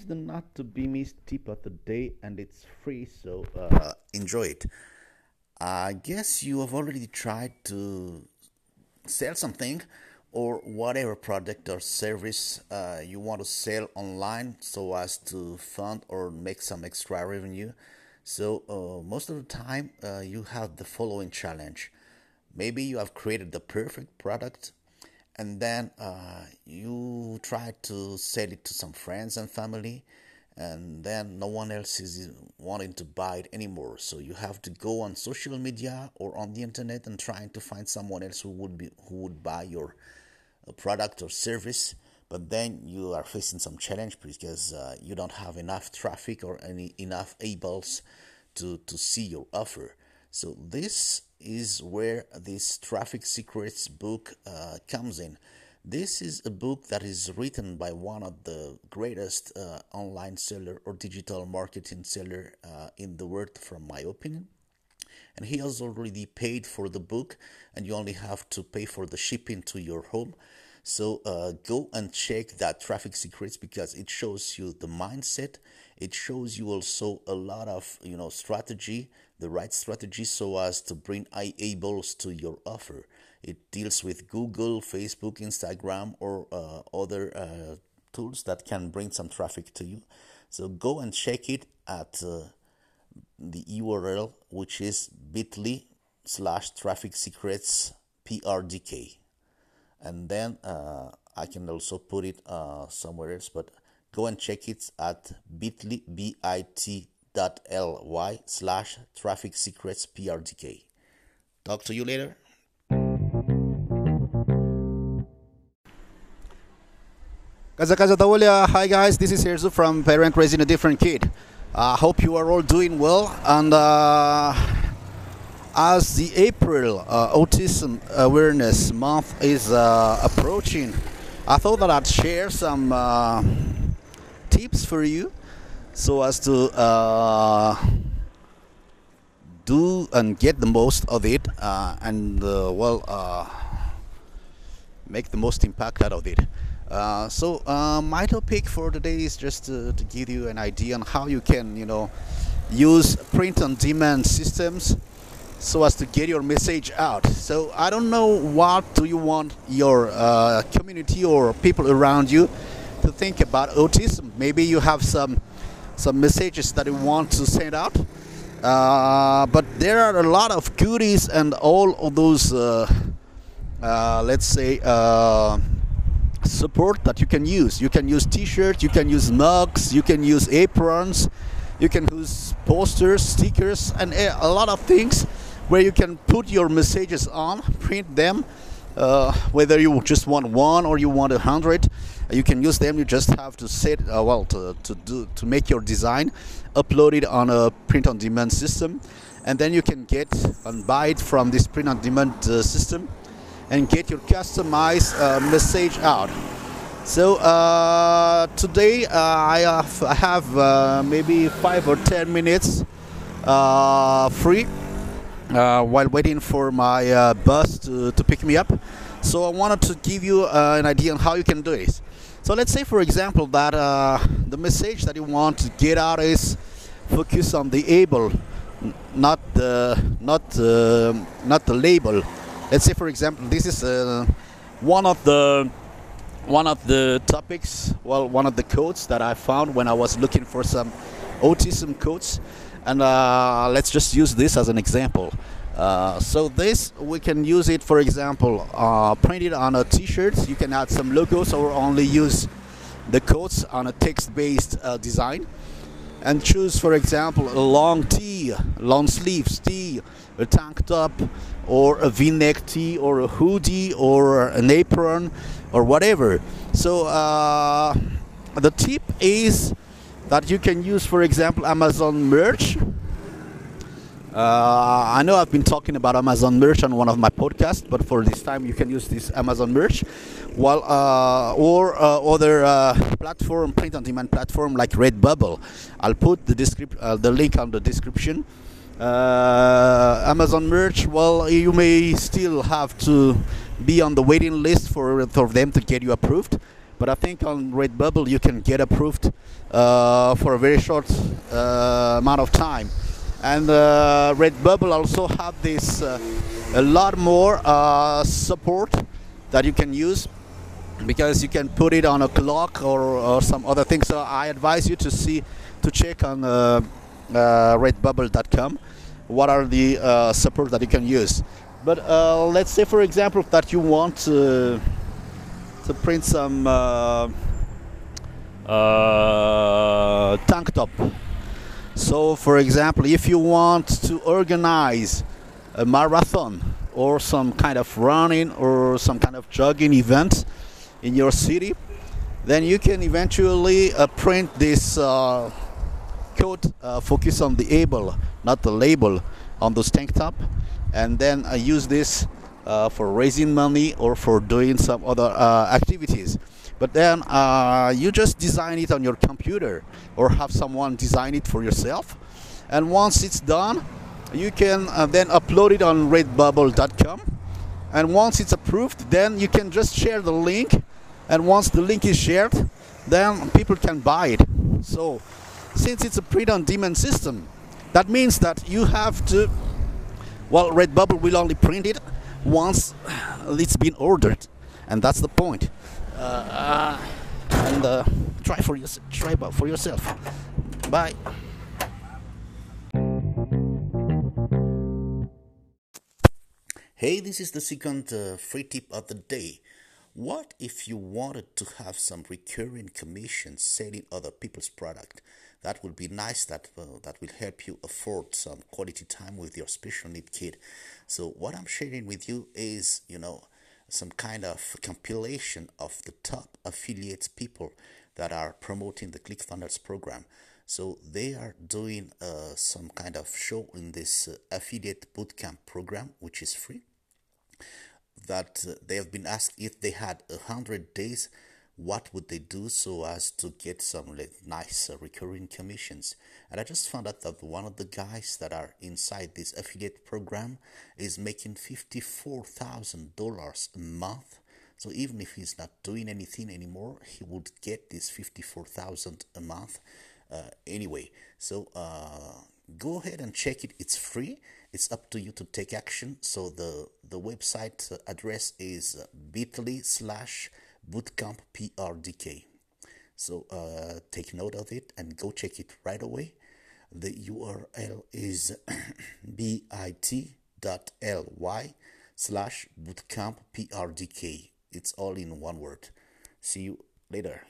is the not to be missed tip of the day, and it's free, so uh, enjoy it. I guess you have already tried to sell something or whatever product or service uh, you want to sell online so as to fund or make some extra revenue. So, uh, most of the time, uh, you have the following challenge. Maybe you have created the perfect product and then uh, you try to sell it to some friends and family and then no one else is wanting to buy it anymore. So you have to go on social media or on the internet and trying to find someone else who would be who would buy your uh, product or service. But then you are facing some challenge because uh, you don't have enough traffic or any enough eyeballs to to see your offer so this is where this Traffic Secrets book uh, comes in. This is a book that is written by one of the greatest uh, online seller or digital marketing seller uh, in the world, from my opinion. And he has already paid for the book, and you only have to pay for the shipping to your home. So uh, go and check that Traffic Secrets because it shows you the mindset. It shows you also a lot of you know strategy the right strategy so as to bring eyeballs to your offer. It deals with Google, Facebook, Instagram, or uh, other uh, tools that can bring some traffic to you. So go and check it at uh, the URL, which is bit.ly slash traffic secrets PRDK. And then uh, I can also put it uh, somewhere else, but go and check it at bit.ly, B-I-T bit.ly slash traffic secrets prdk. Talk to you later. Kaza Kaza Tawalia. Hi guys, this is Herzu from Parent Raising a Different Kid. I uh, hope you are all doing well and uh, as the April uh, Autism Awareness Month is uh, approaching, I thought that I'd share some uh, tips for you so as to uh, do and get the most of it uh, and uh, well uh, make the most impact out of it. Uh, so uh, my topic for today is just to, to, give you an idea on how you can you know use print on demand systems so as to get your message out. So i don't know what do you want your community or people around you to think about autism. Maybe you have some some messages that you want to send out. Uh, but there are a lot of goodies and all of those, uh, uh, let's say, uh, support that you can use. You can use T-shirts, you can use mugs, you can use aprons, you can use posters, stickers, and a lot of things where you can put your messages on, print them, uh, whether you just want one or you want a hundred you can use them. You just have to set uh, well to, to do to make your design upload it on a print on demand system and then you can get and buy it from this print on demand uh, system and get your customized uh, message out. So uh, today uh, I have, I have uh, maybe five or ten minutes free while waiting for my bus to, to pick me up. So I wanted to give you an idea on how you can do this so let's say, for example, that uh, the message that you want to get out is focus on the able, not the not uh, not the label. Let's say, for example, this is uh, one of the one of the topics. Well, one of the codes that I found when I was looking for some autism codes, and uh, let's just use this as an example. Uh, so this we can use it for example uh, print it on a t-shirt. You can add some logos or only use the codes on a text-based uh, design. And choose for example a long tee long sleeves tee a tank top or a v-neck tee or a hoodie or an apron or whatever. So uh, the tip is that you can use for example Amazon merch uh, I know I've been talking about Amazon merch on one of my podcasts, but for this time you can use this Amazon merch, while uh, or uh, other uh, platform, print on demand platform like Redbubble. I'll put the uh, the link on the description. Uh, Amazon merch. Well, you may still have to be on the waiting list for for them to get you approved, but I think on Redbubble you can get approved for a very short amount of time. And uh, Redbubble also have this uh, a lot more uh, support that you can use because you can put it on a clock or, or some other thing. So I advise you to see to check on uh, redbubble.com what are the support that you can use. But let's say, for example, that you want to to print some uh, uh, tank top. So, for example, if you want to organize a marathon or some kind of running or some kind of jogging event in your city, then you can eventually uh, print this uh, code uh, focus on the able, not the label, on those tank top, and then uh, use this uh, for raising money or for doing some other uh, activities. But then uh, you just design it on your computer or have someone design it for yourself. And once it's done, you can uh, then upload it on redbubble.com. And once it's approved, then you can just share the link. And once the link is shared, then people can buy it. So, since it's a print on demand system, that means that you have to, well, Redbubble will only print it once it's been ordered, and that's the point. Uh, and uh, try for your, try for yourself. Bye. Hey, this is the second uh, free tip of the day. What if you wanted to have some recurring commission selling other people's product? That would be nice. That uh, that will help you afford some quality time with your special need kid. So what I'm sharing with you is, you know, some kind of compilation of the top affiliates people that are promoting the ClickFunnels program. So they are doing uh, some kind of show in this uh, affiliate bootcamp program, which is free. That uh, they have been asked if they had a hundred days what would they do so as to get some nice recurring commissions? And i just found out that one of the guys that are inside this affiliate program is making $54000 a month. So even if he's not doing anything anymore he would get this 54000 a month uh, anyway. So uh, go ahead and check it. It's free. It's up to you to take action. So the the website address is bit.ly slash bootcamp PRDK. So uh, take note of it and go check it right away. The URL is bit.ly slash bootcamp PRDK. It's all in one word. See you later.